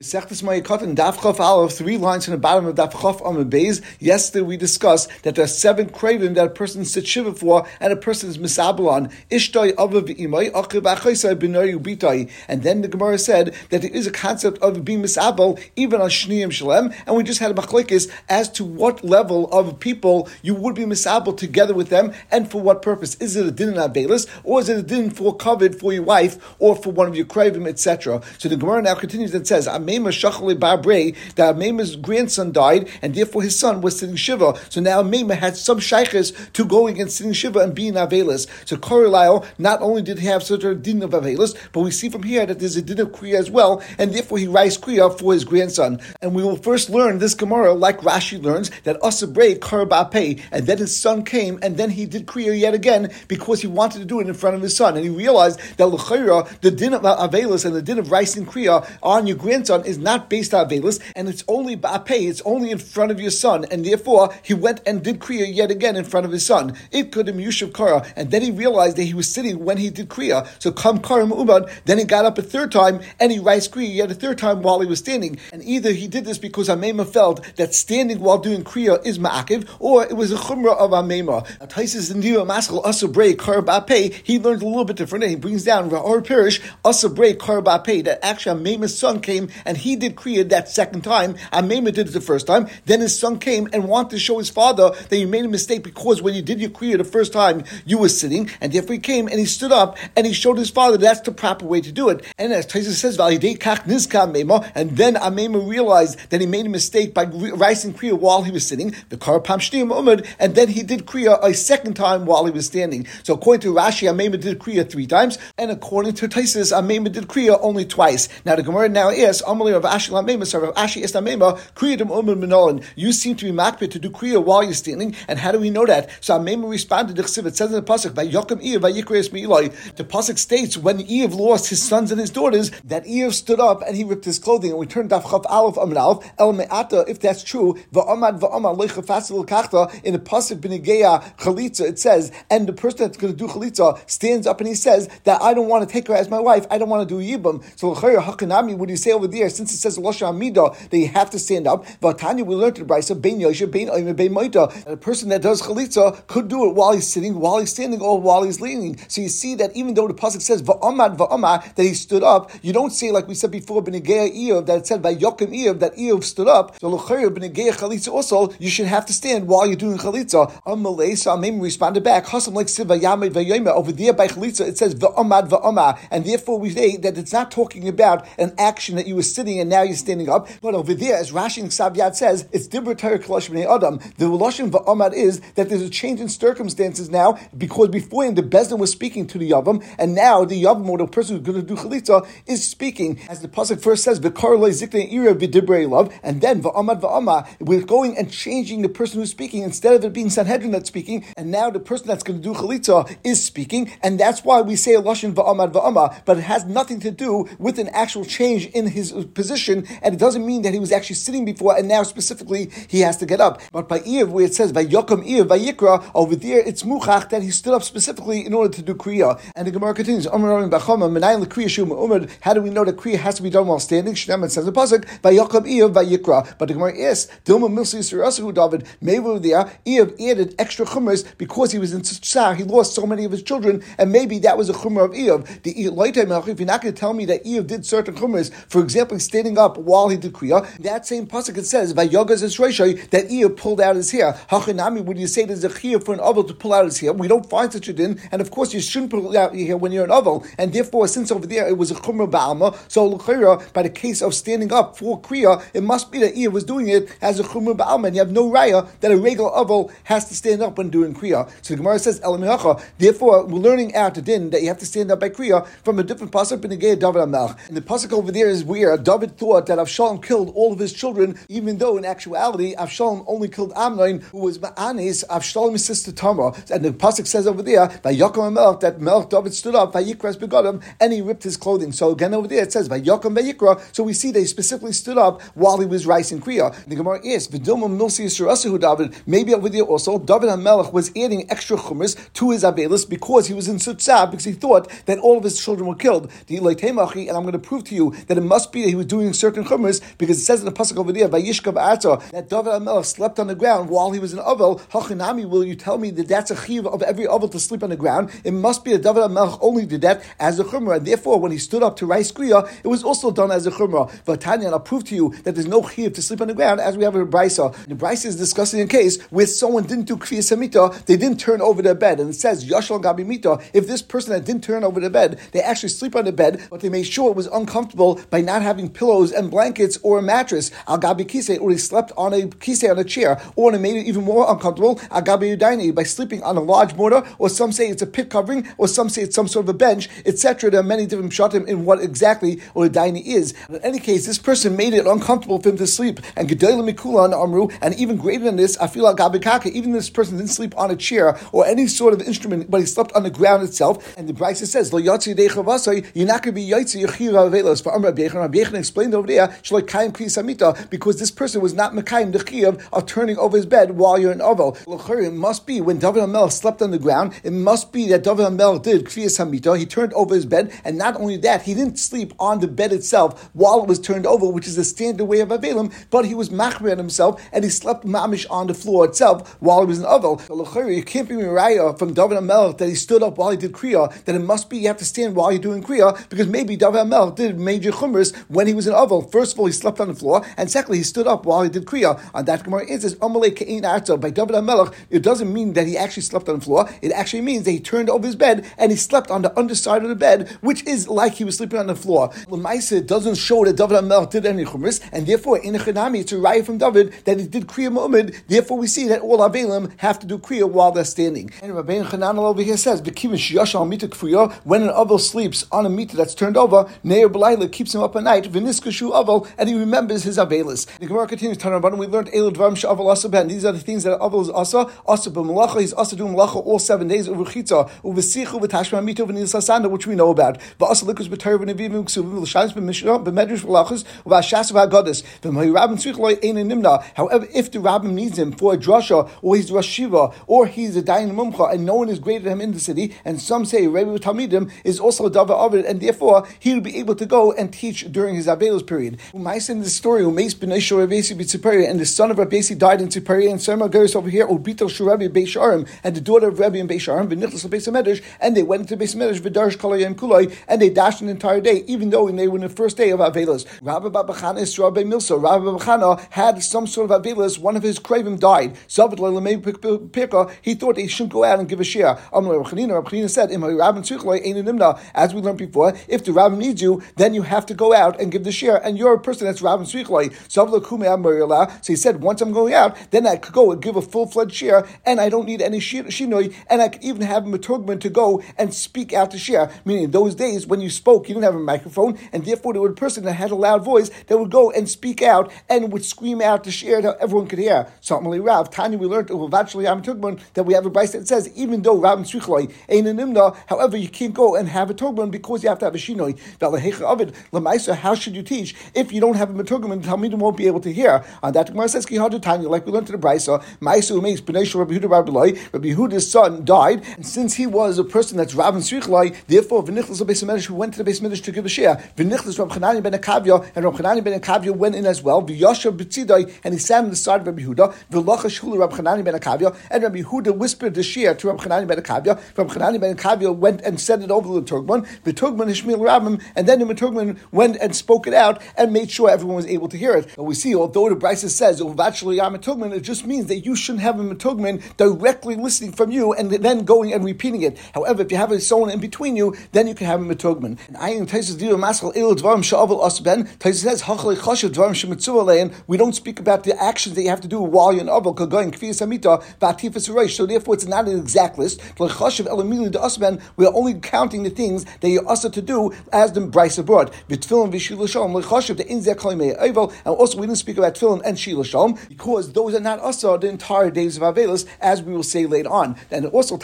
Sechtes Mayakot Daf Chof Aleph, three lines from the bottom of Daf Chof Amud Beis. Yesterday we discussed that there are seven craving that a person sits shiva for, and a person is Ubitai. And then the Gemara said that there is a concept of being misabel even on Shniyim Shalem, and we just had a machlekes as to what level of people you would be misabel together with them, and for what purpose. Is it a din in Abelis, or is it a din for covered for your wife, or for one of your craving, etc. So the Gemara now continues and says, Mema Shachali Babre, that Mema's grandson died, and therefore his son was sitting Shiva. So now Mema had some shaykhs to going and sitting Shiva and being Avelis. So Korilao not only did he have such a din of Avelis, but we see from here that there's a din of Kriya as well, and therefore he writes Kriya for his grandson. And we will first learn this Gemara, like Rashi learns, that Asabre Karabape, and then his son came, and then he did Kriya yet again because he wanted to do it in front of his son. And he realized that L'chaira, the din of Avelis and the din of rice and Kriya on your grandson is not based on Avelis, and it's only Ba'apei, it's only in front of your son, and therefore he went and did Kriya yet again in front of his son. It could him Yushav Kara, and then he realized that he was sitting when he did Kriya. So come Karam Umad, then he got up a third time and he writes Kriya yet a third time while he was standing. And either he did this because Amema felt that standing while doing Kriya is Ma'akiv, or it was a Chumrah of Amema. Taisis in Diva Maskal Asabre Karabape, he learned a little bit different, and he brings down Ra'or Pirish Asabre Karabape, that actually Amema's son came and he did Kriya that second time. Amema did it the first time. Then his son came and wanted to show his father that he made a mistake because when you did your Kriya the first time, you were sitting, and therefore he came and he stood up and he showed his father that's the proper way to do it. And as Taisa says, kach and then Amema realized that he made a mistake by rising Kriya while he was sitting, the Karapam Shtiyam Umad, and then he did Kriya a second time while he was standing. So according to Rashi, Amema did Kriya three times, and according to Taisis, Amema did Kriya only twice. Now the Gemara now asks, Amalei of Ashi Lamema, of Ashi Estamema, Kriyadam Umar Minolan. You seem to be makbid to do Kriya while you're standing, and how do we know that? So Amema responded it says in the Pasuk, by Yokim Iyah, by Yikreis Me'ilai. The Pasuk states, when Iyah lost his sons and his daughters, that Iyah stood up and he ripped his clothing, and we turned Daf Chav Aleph Aleph, El Me'ata, if that's true, Va'amad Va'amad Leicha Fasil Kachta, in the Pasuk Benigeya Chalitza, it says, and the person that's going to do Chalitza stands up and he says that I don't want to take her as my wife, I don't want to do Yibam. So Hakanami, what do you say over there? Since it says Losha Amida, you have to stand up. Vatanya, we learned in Brisa, Ben Yosha, Ben Oime, Ben Moita. A person that does Chalitza could do it while he's sitting, while he's standing, or while he's leaning. So you see that even though the Pasuk says Va'amad Va'amah, that he stood up, you don't say like we said before, Benegea Eov, that it said by Yokim Eov, that Eov stood up. So L'chayr, Benegea Chalitza also, you should have to stand while you're doing Chalitza. Malay, so Amim responded back, Hasam like Siva Yamid over there by Chalitza, it says Va'amad Va'amah, and therefore we say that it's not talking about an action that you were sitting and now you're standing up. But over there, as Rashi and Savyat says, it's Dibra Torah Kalash Adam. The Lashon Va'amad is that there's a change in circumstances now because before him the Bezdin was speaking to the Yavam, and now the Yavam or the person who's going to do Chalitza is speaking. As the Pasuk first says, V'karloi Zikne Ira V'dibrei Love, and then Va'amad Va'ama, we're going and changing the person who's speaking instead of it being Sanhedrin that's speaking, and now the person that's going to do Chalitza is speaking, and that's why we say Lashon Va'amad Va'ama, but it has nothing to do with an actual change in his position, and it doesn't mean that he was actually sitting before, and now specifically he has to get up. But by Iev, where it says by Yokum Iev, by Yikra, over there it's Muchach that he stood up specifically in order to do Kriya. And the Gemara continues, How do we know that Kriya has to be done while standing? Shneman says the Pasuk, by Yokum Iev, by Yikra. But the Gemara asks, Dilma Milsi Sirasu David, Mevu there, Iev added extra chumras because he was in Tzar, he lost so many of his children, and maybe that was a chumrah of Iev. The if you're not going to tell me that Iev did certain chumras, for example, standing up while he did kriya. That same pasuk it says by yogas esreishay that Iyah pulled out his hair. Hachanami, would you say there's a chiyah for an oval to pull out his hair? We don't find such a din, and of course you shouldn't pull out your hair when you're an oval. And therefore, since over there it was a chumra ba'alma, so l'chayra by the case of standing up for kriya, it must be that Iyah was doing it as a chumra ba'alma, and you have no raya that a regular oval has to stand up when doing kriya. So the Gemara says elamihacha. Therefore, we're learning out the din that you have to stand up by kriya from a different pasuk in the David Amelch. And the pasuk over there is where David thought that Avshalom killed all of his children, even though in actuality Avshalom only killed Amnon, who was Ma'anis, Avshalom's sister Tamar. And the pasuk says over there by Yaakov Melch that Melch David stood up by Yikras begodim and he ripped his clothing. So again over there it says by Yaakov. So we see they specifically stood up while he was rising Kriya. The Gemara is Vidilma Milsi David. Maybe over there also David HaMelech was adding extra chumras to his abelis because he was in Sutzah because he thought that all of his children were killed. The And I'm going to prove to you that it must be he was doing certain chumras because it says in the pasuk over there, that David HaMelech slept on the ground while he was in Ovel. Hachinami, will you tell me that that's a chiv of every Ovel to sleep on the ground? It must be that David HaMelech only did that as a chumrah, and therefore when he stood up to rice kriya, it was also done as a chumrah. Vatanya, and I'll prove to you that there's no chiv to sleep on the ground as we have in Brisa. The Brisa is discussing a case where someone didn't do kriya samita, they didn't turn over their bed, and it says Yashal Gabi Mita. If this person that didn't turn over the bed, they actually sleep on the bed, but they made sure it was uncomfortable by not having pillows and blankets or a mattress. Al Gabi or he slept on a kise on a chair, or it made it even more uncomfortable. Al Gabi by sleeping on a large mortar, or some say it's a pit covering, or some say it's some sort of a bench, etc. There are many different shatim in what exactly or daini is. But in any case, this person made it uncomfortable for him to sleep. And Gedolim Mikulan Amru, and even greater than this, I feel like Gabikaka, even this person didn't sleep on a chair or any sort of instrument, but he slept on the ground itself. And the Brisa says, you're not going to be Yatsi Yechira Avelos. For Amr Abiyachan explained over there, Shalai Kaim Krisamita, because this person was not Mekayim the Chiyav of turning over his bed while you're in Oval. It must be when David Amel slept on the ground, it must be that David Amel did Kriyas Hamita, he turned over his bed, and not only that, he didn't sleep on the bed itself while it was turned over, which is the standard way of Avelim, but he was machmir on himself, and he slept mamish on the floor itself while he was in Oval. You can't be Miraya from David Amel that he stood up while he did Kriya, that it must be you have to stand while you're doing Kriya, because maybe David Amel did major chumras when he was in Oval. First of all, he slept on the floor, and secondly, he stood up while he did Kriya. On that Gemara it says, Amalei Ke'in Arto, by David Amelech, it doesn't mean that he actually slept on the floor, it actually means that he turned over his bed and he slept on the underside of the bed, which is like he was sleeping on the floor. Lemaisa doesn't show that David Amelech did any chumras, and therefore in the Chanami it's a from David that he did Kriya Mu'mid, therefore we see that all Avelim have to do Kriya while they're standing. And Rabbein Chanan over here says, when an Avel sleeps on a Mita that's turned over, Neir Belaila keeps him up at night, Viniskashu Avel, and he remembers his Avelis. The Gemara continues, Tanabana, we learned Elud Dvarim Shavel Asa Ben. These are the things that Avel is Asa, Asa B'Malacha, he's Asa doing Malacha all seven days, Uvuchitza, Uvesichu, V'Tashma Mita, V'Nilas Asanda, which we know about. V'Asa Likus B'Torah, V'Nevivim, Ksuvim, V'Shayim, V'Mishnah, V'Medrash, V'Lachas, V'Ashas, V'Agadas, V'Mayirabim, Tzvichloi, Ein Nimna. However, if the rabbin needs him for a drasha, or he's Rosh Shiva, or he's a Dayan Mumcha, and no one is greater than him in the city, and some say Rebbe Talmidim is also a Dava Ovid, and therefore he will be able to go and teach during his Avelos period. Umayis in the story, Umayis B'Nesho Rebesi B'Tziperia, and the son of Rebesi died in Tziperia, and Serma goes over here, Ubito Shurabi Beisharim, and the daughter of Rebbe and Beisharim, V'Nichlas Beis Medrash, and they went into Beis Medrash, Kalayim and they dashed an entire day, even though they were in the first day of Avelos. Rabbi Babachana is Rabbi Milsa. Rabbi Babachana had some sort of Avelos, one of his craven died. He thought he shouldn't go out and give a share. Rabchanina said, as we learned before, if the rabbi needs you, then you have to go out and give the share, and you're a person that's Rabbin Tzrichloi. So he said, once I'm going out, then I could go and give a full fledged share, and I don't need any shinoi, and I could even have a matugman to go and speak out to share. Meaning, in those days when you spoke, you didn't have a microphone, and therefore there was a person that had a loud voice that would go and speak out and would scream out the share that everyone could hear. So, Rav, Tanya, we learned that we have a Bryce that says, even though Rabbin Tzrichloi ain't an imna, however, you can't go and have a tugman because you have to have a shinoi. How should you teach if you don't have a matugman? Talmidim won't be able to hear. On that, Gemara says, Tanya, like we learned to the Brisa, Maisu makes B'nai Rabbi Yehuda Rabbi Rabbi Yehuda's son died, and since he was a person that's Rabbin Tzrichloi, therefore, V'nichlas Beis Medrash, who went to the Medrash to give a share, V'nichlas Rabbi Chanani ben Akavya, and Rabbi Chanani ben Akavya went in as well, V'yashav B'tzidai, and he sat on the side of Rabbi Yehuda, V'lacha Shula Rabbi Chanani ben Akavya, and Rabbi Yehuda whispered the share to Rabbi Chanani ben Akavya, Rabbi Chanani ben Akavya went and said it over to the Turkman, the Turkman Ishmael Rabbim, and then the Turkman went and spoke it out and made sure everyone was able to hear it. But we see, although the Brisa says, oh, it just means that you shouldn't have a Matugman directly listening from you and then going and repeating it. However, if you have someone in between you, then you can have a Matugman. And I says, we don't speak about the actions that you have to do while you're in Reish. So therefore, it's not an exact list. We're only counting the things that you're also to do as the Bryce abroad. And also, we didn't speak about tefillin and shila shalom because those are not also the entire days of Avelis, as we will say later on. And also,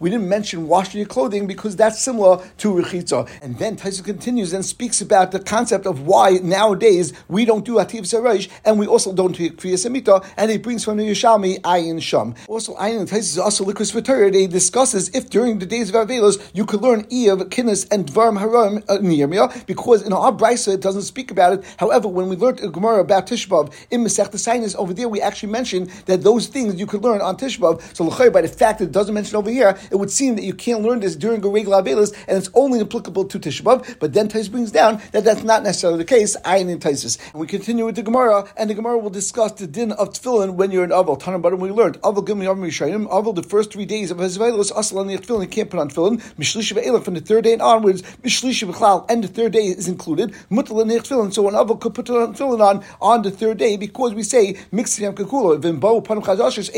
we didn't mention washing your clothing because that's similar to rechitza. And then Taisa continues and speaks about the concept of why nowadays we don't do ativ sereish and we also don't do kriyas and he brings from the Yishalmi ayin sham. Also, ayin Taisa is also liquid for He discusses if during the days of Avelos you could learn Eev, Kinnis, and Dvarim Haram uh, in Yirmiyah, because in our brisa it doesn't speak about it. However, when we learned Gemara about Tishbav in Masech Sinus over there, we actually mentioned that those things you could learn on Tishbav. So by the fact that it doesn't mention over here, it would seem that you can't learn this during a regular Avelis, and it's only applicable to Tishbav. But then Tais brings down that that's not necessarily the case. Ayin in Taisis. And we continue with the Gemara, and the Gemara will discuss the din of tefillin when you're in Aval. Tanabadam we learned Aval Gimli Yom Rishayim. Aval the first three days of his Avelis Aslan tefillin. He can't put on tefillin. Mishlishi ve'elah from the third day and onwards. Mishlishi and the third day is included. Mutal tefillin. So an Aval could put on tefillin on on the third day because we say mixing kakula v'imbo panam chadashes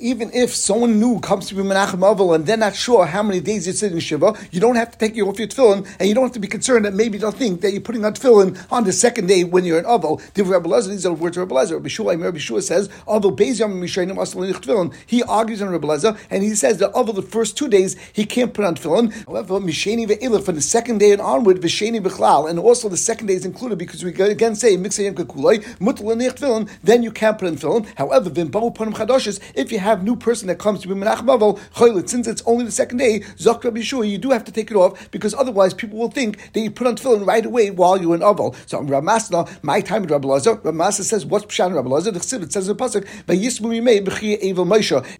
Even if someone new comes to be Menachem Aval and they're not sure how many days it's in Shiva, you don't have to take you off your tefillin, and you don't have to be concerned that maybe they'll think that you're putting on tefillin on the second day when you're in Aval. These are words of Rabbi Lezer. Rabbi Shua, says, Aval Beis Yom Mishayim Asal tefillin. He argues on Rabbi and he says that Aval the first two days he can't put on tefillin. However, Misheni ve'ilif from the second day and onward, Visheni b'chlal, and also the second day is included because we again say tefillin, then you can't put in film. However, if you have new person that comes to be Menachem Aval, since it's only the second day, Zok Rabbi you do have to take it off because otherwise people will think that you put on tefillin right away while you're in Aval. So Ramasna, my time with Rabbi Lazar, Ramasa says, what's Pshan Rabbi? The Chsiv, it says in the Pasuk.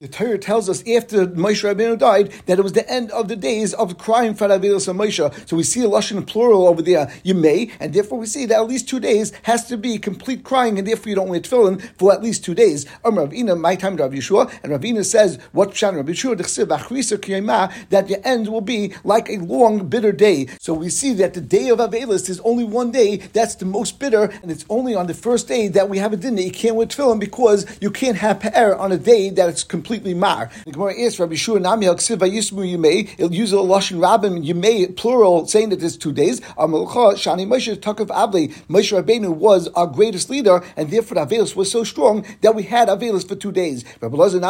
The Torah tells us after Moshe Rabbeinu died that it was the end of the days of crying for Avilas and Moshe. So we see a Lashon plural over there, Yimei, and therefore we see that at least two days has to be complete crying, and therefore you don't wear tefillin for at least two days. Um, Ravina, my time to Rabbi Yeshua, and Ravina says, what Pshan Rabbi Yeshua, the that the end will be like a long, bitter day. So we see that the day of Avelis is only one day, that's the most bitter, and it's only on the first day that we have a din that you can't wear tefillin because you can't have pe'er on a day that it's completely mar. The Gemara asks Rabbi Shua Nami Vayismu Yimei. It'll use a lashon rabbim Yimei plural, saying that there's two days. Amalcha Shani Moshe Takav Abli. Moshe Rabbeinu was our greatest leader, and therefore Avelis was so strong that we had Avelis for two days. Rabbi Lezer.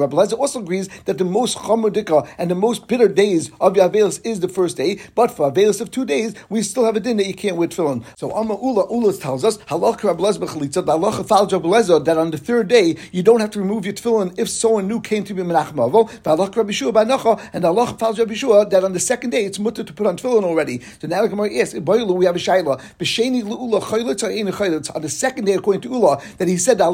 Rabbi Lezer also agrees that the most chamudika and the most bitter days of Avelis is the first day, but for Avelis of two days, we still have a din that you can't wear tefillin. So Amma Ula Ula tells us halacha halacha fal that on the third day you don't have to remove your tefillin if someone new came to be menachem avol. Halacha Rabbi Shua and halacha Rabbi Shua that on the second day it's mutter to put on tefillin already. So now the Gemara asks, we have a shaila b'sheni Ula chayletz or ein chayletz on the second day according to Ula that he said that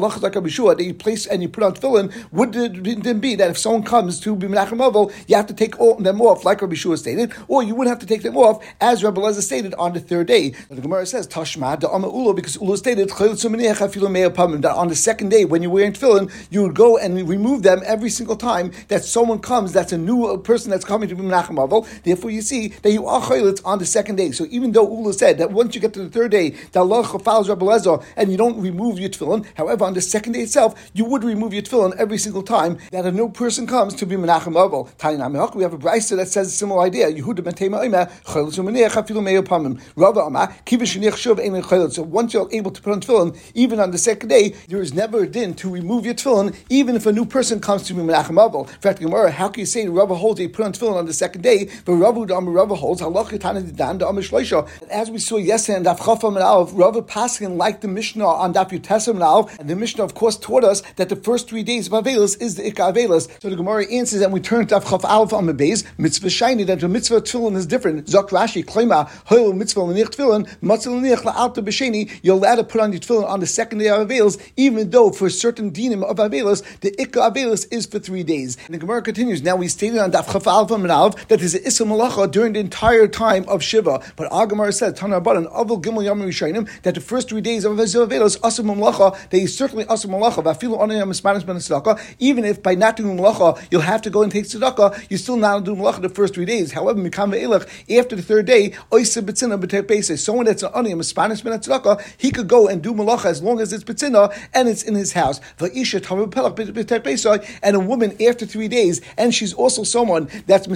Shua that you place and you put on tefillin would it then be that if someone comes to be menachem avol you have to take all them off like Rabbi Shua stated, or you wouldn't have to take them off as Rabbi Lezer stated on the third day. The Gemara says Tashma Amma Ula because Ula stated that on the second day when you're wearing tefillin, you would go and remove them every single time that someone comes that's a new person that's coming to be Menachem Aval. Therefore, you see that you are chaylitz on the second day. So even though Ula said that once you get to the third day, that Allah follows Rabbi Lezer and you don't remove your tefillin, however, on the second day itself, you would remove your tefillin every single time that a new person comes to be Menachem Aval. We have a brisa that says a similar idea. Yehuda ben Tema chaylitz u'menech afilu me'opamim. Rava Amar shuv ein chaylitz. So once you're able to put on tefillin, even on the second day, there is never a din to remove your tefillin, even if a new person comes to be menachem aval. In fact, Gemara, how can you say Rava holds you put on tefillin on the second day, but Rava the Rava holds halacha tana dan the. As we saw yesterday in Daf Chafam and Alf, Rava Paskin like the Mishnah on Daf Yutesam and and the Mishnah of course taught us that the first three days of Avelis is the Ikka Avelis. So the Gemara answers, and we turn to Daf Chaf Alf on the base mitzvah shiny that the mitzvah tefillin is different. Zok Rashi, Klema, Hoil mitzvah l'nich tefillin, matzah l'nich la'alta b'sheni, you're allowed to put on your tefillin on the second day of Avelis, even though for certain dinim of Avelis, the Ikka Avelis is for three days. And the Gemara continues, now we stated on Daf Chaf Alpha Manav that there's an Issa Malacha during the entire time of Shiva. But Gemara said, Tana Rabbanan, Avil Gimel Yom Rishayim, that the first three days of Avelis, Asa Malacha, that is certainly Asa Malacha, Vafilu Anayam Ismanis Ben even if by not doing Malacha, you'll have to go and take Tzedakah, you still not do Malacha the first three days. However, Mikam Ve'elach, after the third day, Oisa Betzina B'Tepese, someone that's an Anayam Ismanis Ben he could go and do Malacha as long as it's Betzina and it's in his house. And a woman after three days, and she's also someone that's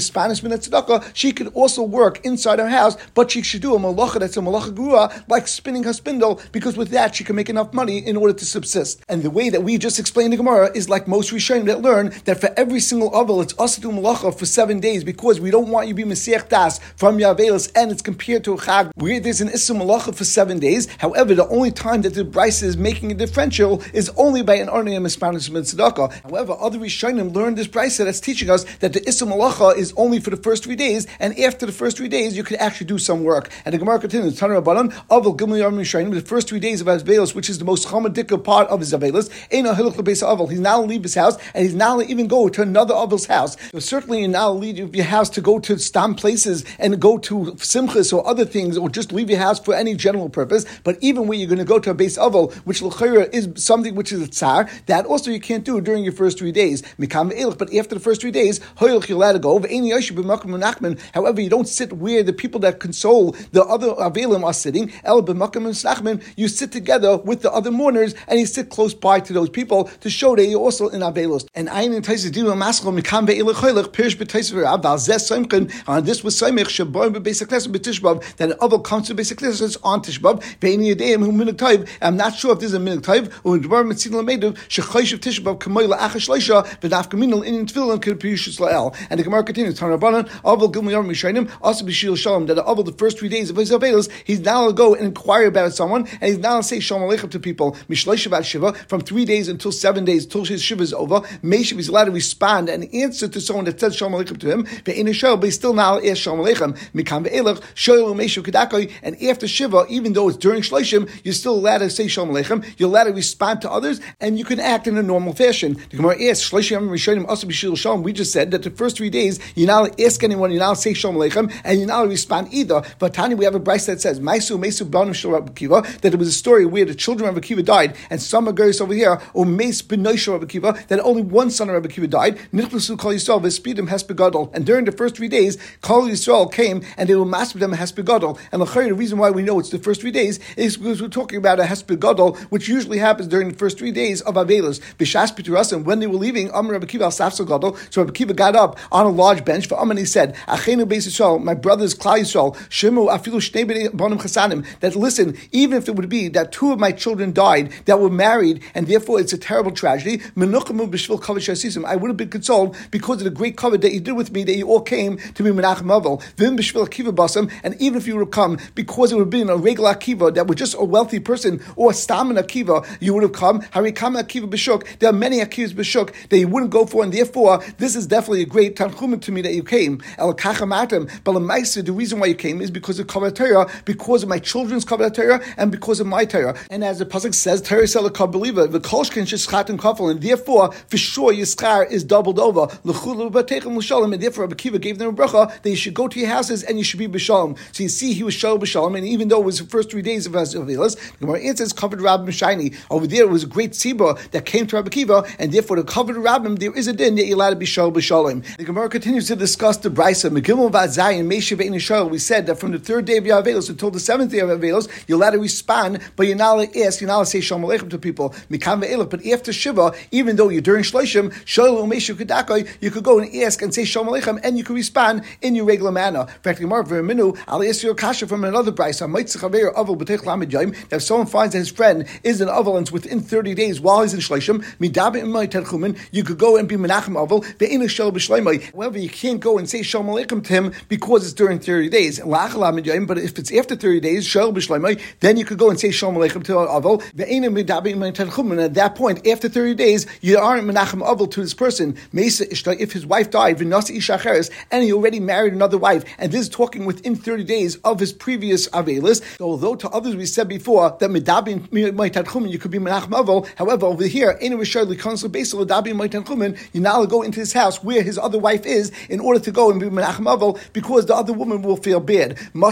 Mispanish min tzedakah, she could also work inside her house, but she should do a malacha that's a malacha gura, like spinning her spindle, because with that she can make enough money in order to subsist. And the way that we just explained the Gemara is like most Rishonim that learn that for every single avel it's us to do malacha for seven days because we don't want you to be Mesiach Das from Yavelis, and it's compared to a Chag where there's an Issa malacha for seven days. However, the only time that the Bryce is making a differential is only by an Arniyam Hispanic Tzedakah. However, other Rishonim learned this Bryce that's teaching us that the Issa malacha is only for the the first three days, and after the first three days, you could actually do some work. And the Gemara continues, Tanur Rabbanon, Avil Gimel Yom Rishayim, the first three days of Avelos, which is the most chamadika part of his Avelos, Eino Hilach Lebeis Avil. He's not leave his house, and he's not even go to another Avil's house. So certainly you're not leave your house to go to stam places and go to simchas or other things, or just leave your house for any general purpose. But even when you're going to go to a base Avil, which L'chayra is something which is a tsar, that also you can't do during your first three days. Mikam But after the first three days, you're allowed to go. However, you don't sit where the people that console the other Avelim are sitting. El b'makom Nachman, you sit together with the other mourners and you sit close by to those people to show that you're also in Avelos. And I in Taisis Dinu Maskal Mikam Ve'ilach Choylech Pirish B'Taisis V'Rav and this was Soimech Shaboim Lesson B'Tishbav that an comes to lessons on Tishbav Ve'ini Yadayim Hu Minik Taiv I'm not sure if this is a Minik Taiv or Dvar Mitzin Lamedu Shechaysh Tishbav Kamoy La'achash Leisha V'Daf Kaminal In Tefillin Kid La'el and the Gemara continues Tanrabanan Avel Gilmi Yom Also B'Shil Shalom that Avel the first three days of his Avelis he's now to go and inquire about someone and he's now to say Shalom Aleichem to people. Mishleisha Bat Shiva from three days until seven days till his Shiva is over Meshiv is allowed to respond and answer to someone that says Shalom Aleichem to him. Ve'in Shel but he still now asks Shalom Aleichem. Mikam Ve'elech Shoyel Meshiv Kedakoi and after Shiva even though it's during Shleishim you're still allowed to say Shalom Aleichem. You're allowed to respond to others and you can act in a normal fashion. The Gemara asks Shleishim Rishonim also B'Shil Shalom we just said that the first three days you're not ask anyone you're not say Shalom Aleichem and you're not respond either. But Tani we have a Bryce that says Maisu Mesu Banim Shal Kiva that it was a story where the children of Akiva died and some are girls over here or Meis Benoisha of Akiva that only one son of Akiva died. Nichlusu Kol Yisrael Vespedim Hespegadol and during the first three days Kol Yisrael came and they will master them Hespegadol and the reason why we know it's the first three days is because we're talking about a Hespegadol which usually happens during the first three days of Avelos. Bishas Piturasim when they were leaving Amr Rabbi Kiva al Gadol. So Rabbi Kiva got up on a large bench for Amr and he said Achenu Beis Yisrael my brothers Klal Yisrael Shemu Afilu Shnei Bonim Chasanim that listen even if it would be that two of my children died that were married and therefore it's a terrible tragedy I would have been consoled because of the great cover that you did with me that you all came to be Menachem Avel Vim B'Shvil Akiva Basam and even if you would have come because it would have been a regular Akiva that was just a wealthy person or a Stamin Akiva you would have come. Harikam Akiva B'Shuk there are many Akivas B'Shuk that you wouldn't go for and therefore this is definitely a great Tanchumim to me that you came El Kachamatim but the reason why you came is because of Kavod Torah because of my children's Kavod Torah and because of my Torah and as the pasuk says Torah Sel Believer the Kolshkin Shishchat and Kafel and therefore for sure Yiskar is doubled over L'chulu B'Techem L'Shalom and therefore Rabbi Kiva gave them a bracha that you should go to your houses and you should be b'shalom. So you see, he was shalom b'shalom, and even though it was the first three days of Avilas, the Gemara answers covered Rabbim Shiny. Over there, it was a great tzibah that came to Rabbi Kiva, and therefore the covered Rabbim, there is a din that you're allowed to be shalom b'shalom. The Gemara continues to discuss the brisa Megillah Meshiv Ein We said that from the third day of Yavelos until the seventh day of Yavelos, you're allowed to respond, but you're not allowed to ask, you're not allowed to say shalom aleichem to people. Mikam ve'elach. But after Shiva, even though you're during Shloshim, shalom Meshiv Kedakoy, you could go and ask and say shalom aleichem, and you could respond in your regular manner. In fact, Gemara Verminu, I'll ask you a kasha from another brisa. If someone finds that his friend is in Aval within 30 days while he's in Shleishim, you could go and be Menachem Aval, However, you can't go and say Shalom Aleichem to him because it's during 30 days. But if it's after 30 days, then you could go and say Shalom Aleichem to Aval. And at that point, after 30 days, you aren't Menachem Aval to this person. If his wife died, and he already married another wife, and this is talking within 30 days of his previous Avelis. Although to others we said before that Medabin Maitadchumin, you could be Menachem Aval, however, over here, you now go into his house where his other wife is in order to go and be Menachem Aval because the other woman will feel bad. And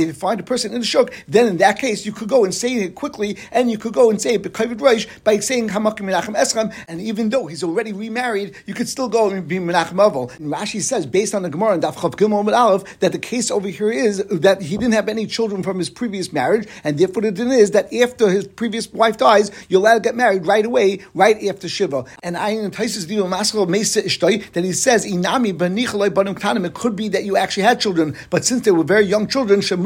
if you find a person in the shuk, then in that case you could go and say it quickly, and you could go and say it by saying Hamakim Menachem Eschem, and even though he's already remarried, you could still go and be Menachem Aval. And Rashi says, based on the Gemara and Daf Chav Gimel Aleph, that the case over here is that he didn't have any children from his previous marriage, and therefore the din is that after his previous wife dies, you're allowed to get married right away, right after Shiva. And Ayin Taisus Dio Maskal Mesa Ishtoi, that he says, Inami Banim it could be that you actually had children, but since they were very young children, you're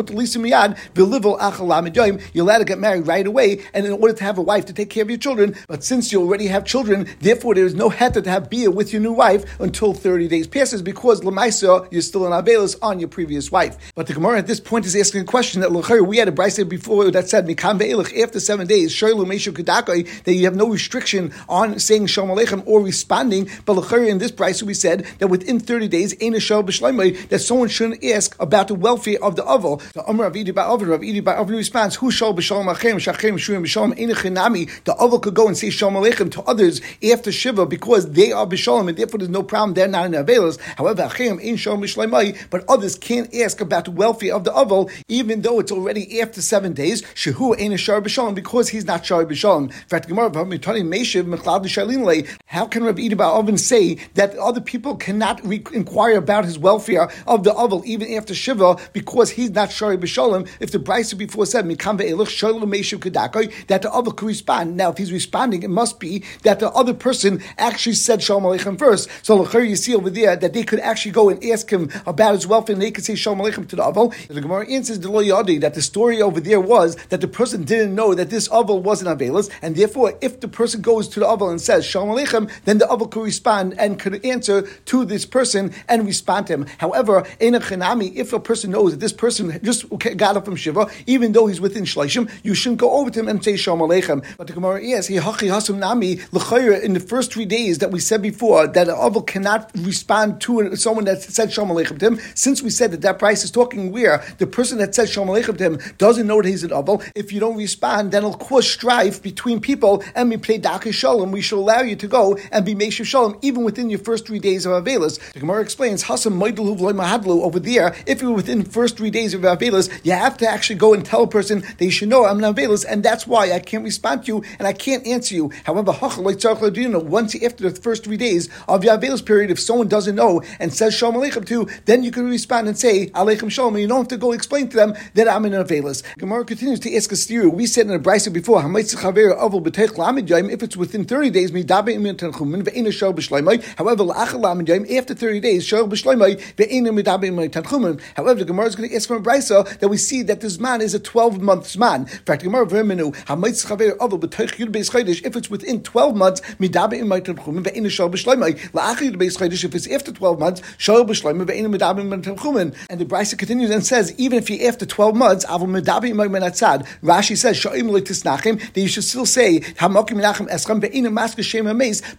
allowed to get married right away, and in order to have a wife to take care of your children, but since you already have children, therefore there is no heter to have beer with your new wife until 30 days passes because Lamaisa, you're still an Avelis on your previous wife. But the Gemara at this point is asking a question that we had a brisa before that said Mikam ve'elach after seven days that you have no restriction on saying Shalom Aleichem or responding. But in this price we said that within 30 days, that someone shouldn't ask about the welfare of the oval. The Amr of Idi Ba'avin, Rav Idi Ba'avin responds, Who shall b'shalom achem, shachem shurim b'shalom enechinami. The oval could go and say shalom aleichem to others after Shiva because they are b'shalom and therefore there's no problem, they're not in Avelas. However, achem ain't shalom b'shleimai, but others can't ask about the welfare of the oval even though it's already after seven days. Shehu ain't a shar b'shalom because he's not shar b'shalom. In how can Rabbi Ida Ba'avin say that other people cannot re- inquire about his welfare of the oval even after Shiva because he's not shari b'shalom? If the Brisa before said mikam ve'elach shalom meishiv kedakoy that the other could respond. Now, if he's responding, it must be that the other person actually said shalom aleichem first. So l'chayr you see over there that they could actually go and ask him about his welfare and they could say shalom aleichem to the oval. The Gemara answers the yadi that the story over there was that the person didn't know that this oval wasn't avelis, and therefore, if the person goes to the oval and says shalom aleichem, then the oval could respond and could answer to this person and respond to him. However, in a chenami, if a person knows that this person just got up from shiva, even though he's within shleishim, you shouldn't go over to him and say shalom aleichem. But the Gemara is he hachi hasum nami in the first three days that we said before that an oval cannot respond to someone that said shalom aleichem to him. Since we said that that price is talking where the person that said shalom aleichem to him doesn't know that he's an oval. If you don't respond, then it'll cause strife between people and we play daka shalom. We should allow you to go and be meshav shalom even within your first three days of avelas. The Gemara explains hasam mahadlu over there. If you're within first three days of avelas, you have to actually go and tell a person you should know I'm an avelas, and that's why I can't respond to you and I can't answer you. However, once after the first three days of your avelas period, if someone doesn't know and says shalom aleichem to, then you can respond and say aleichem shalom, and you don't have to go explain to them that I'm in avelas. Gemara continues to ask us theory. We said in a brisa before, if it's within 30 days, However, after 30 days, However, the Gemara is going to ask from brisa that we see that this man is a 12 month man. In fact, the Gemara if it's within 12 months, if it's after 12 months, and the brisa continues and says, even if you're after 12 months, Rashi says, that you should still say,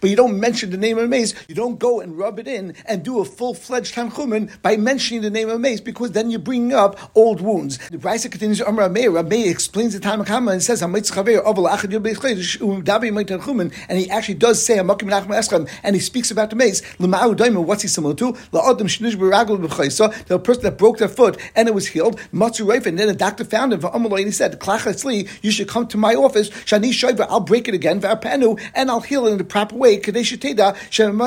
but you don't mention the name of mace. You don't go and rub it in and do a full fledged tanchumen by mentioning the name of mace because then you're bringing up old wounds. The Brisa continues, Amar Meir, Rabbi explains the time of and says, and he actually does say, and he speaks about the mace. What's he similar to? The person that broke their foot and it was healed. And then a doctor found him. And he said, You should come to my office. I'll break it again. And I'll heal it in the proper way.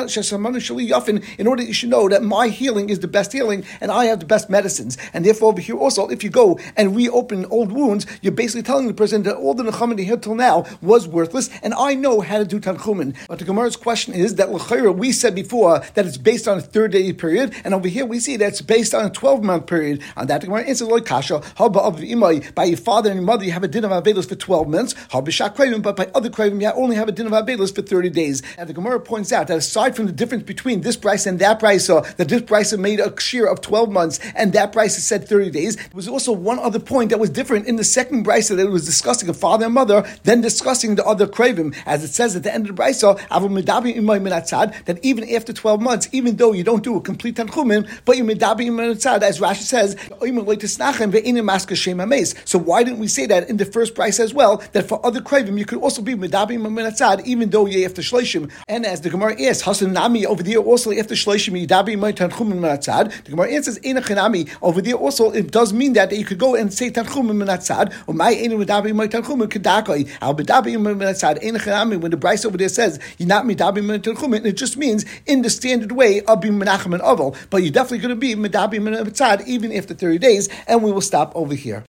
In order that you should know that my healing is the best healing and I have the best medicines. And therefore, over here also, if you go and reopen old wounds, you're basically telling the person that all the Nechamin he had till now was worthless, and I know how to do Tanchumen. But the Gemara's question is that we said before that it's based on a 30 day period, and over here we see that it's based on a 12 month period. On that, the Gemara answers, Loi Kasha, Haba of Imai, by your father and your mother, you have a din of Avelis for 12 months, Haba but by other Kravim, you only have a din of Avelis for 30 days. And the Gemara points out that aside from the difference between this price and that price, uh, that this price made a shear of 12 months and that price is said 30 days, there was also one other point that was different in the second price that it was discussing a father and mother, then discussing the other Kravim. As it says at the end of the price, that even after 12 months, even though you don't do a complete Tanchumin, but you midabi as Rashi says, so why didn't we say that in the first price as well, that for other Kravim you could also be midabi even though you have to shleishim. And as the Gemara asks, Hasan over there also after shleishim yidabi my tanchumim minatzad. The Gemara answers enachinami over there also it does mean that, that you could go and say tanchumim minatzad or my enu midabi my tanchumim kedakoi al midabi minatzad enachinami when the Brisa over there says you're not midabi it just means in the standard way of being menachem and oval but you're definitely going to be midabi minatzad even after thirty days and we will stop over here.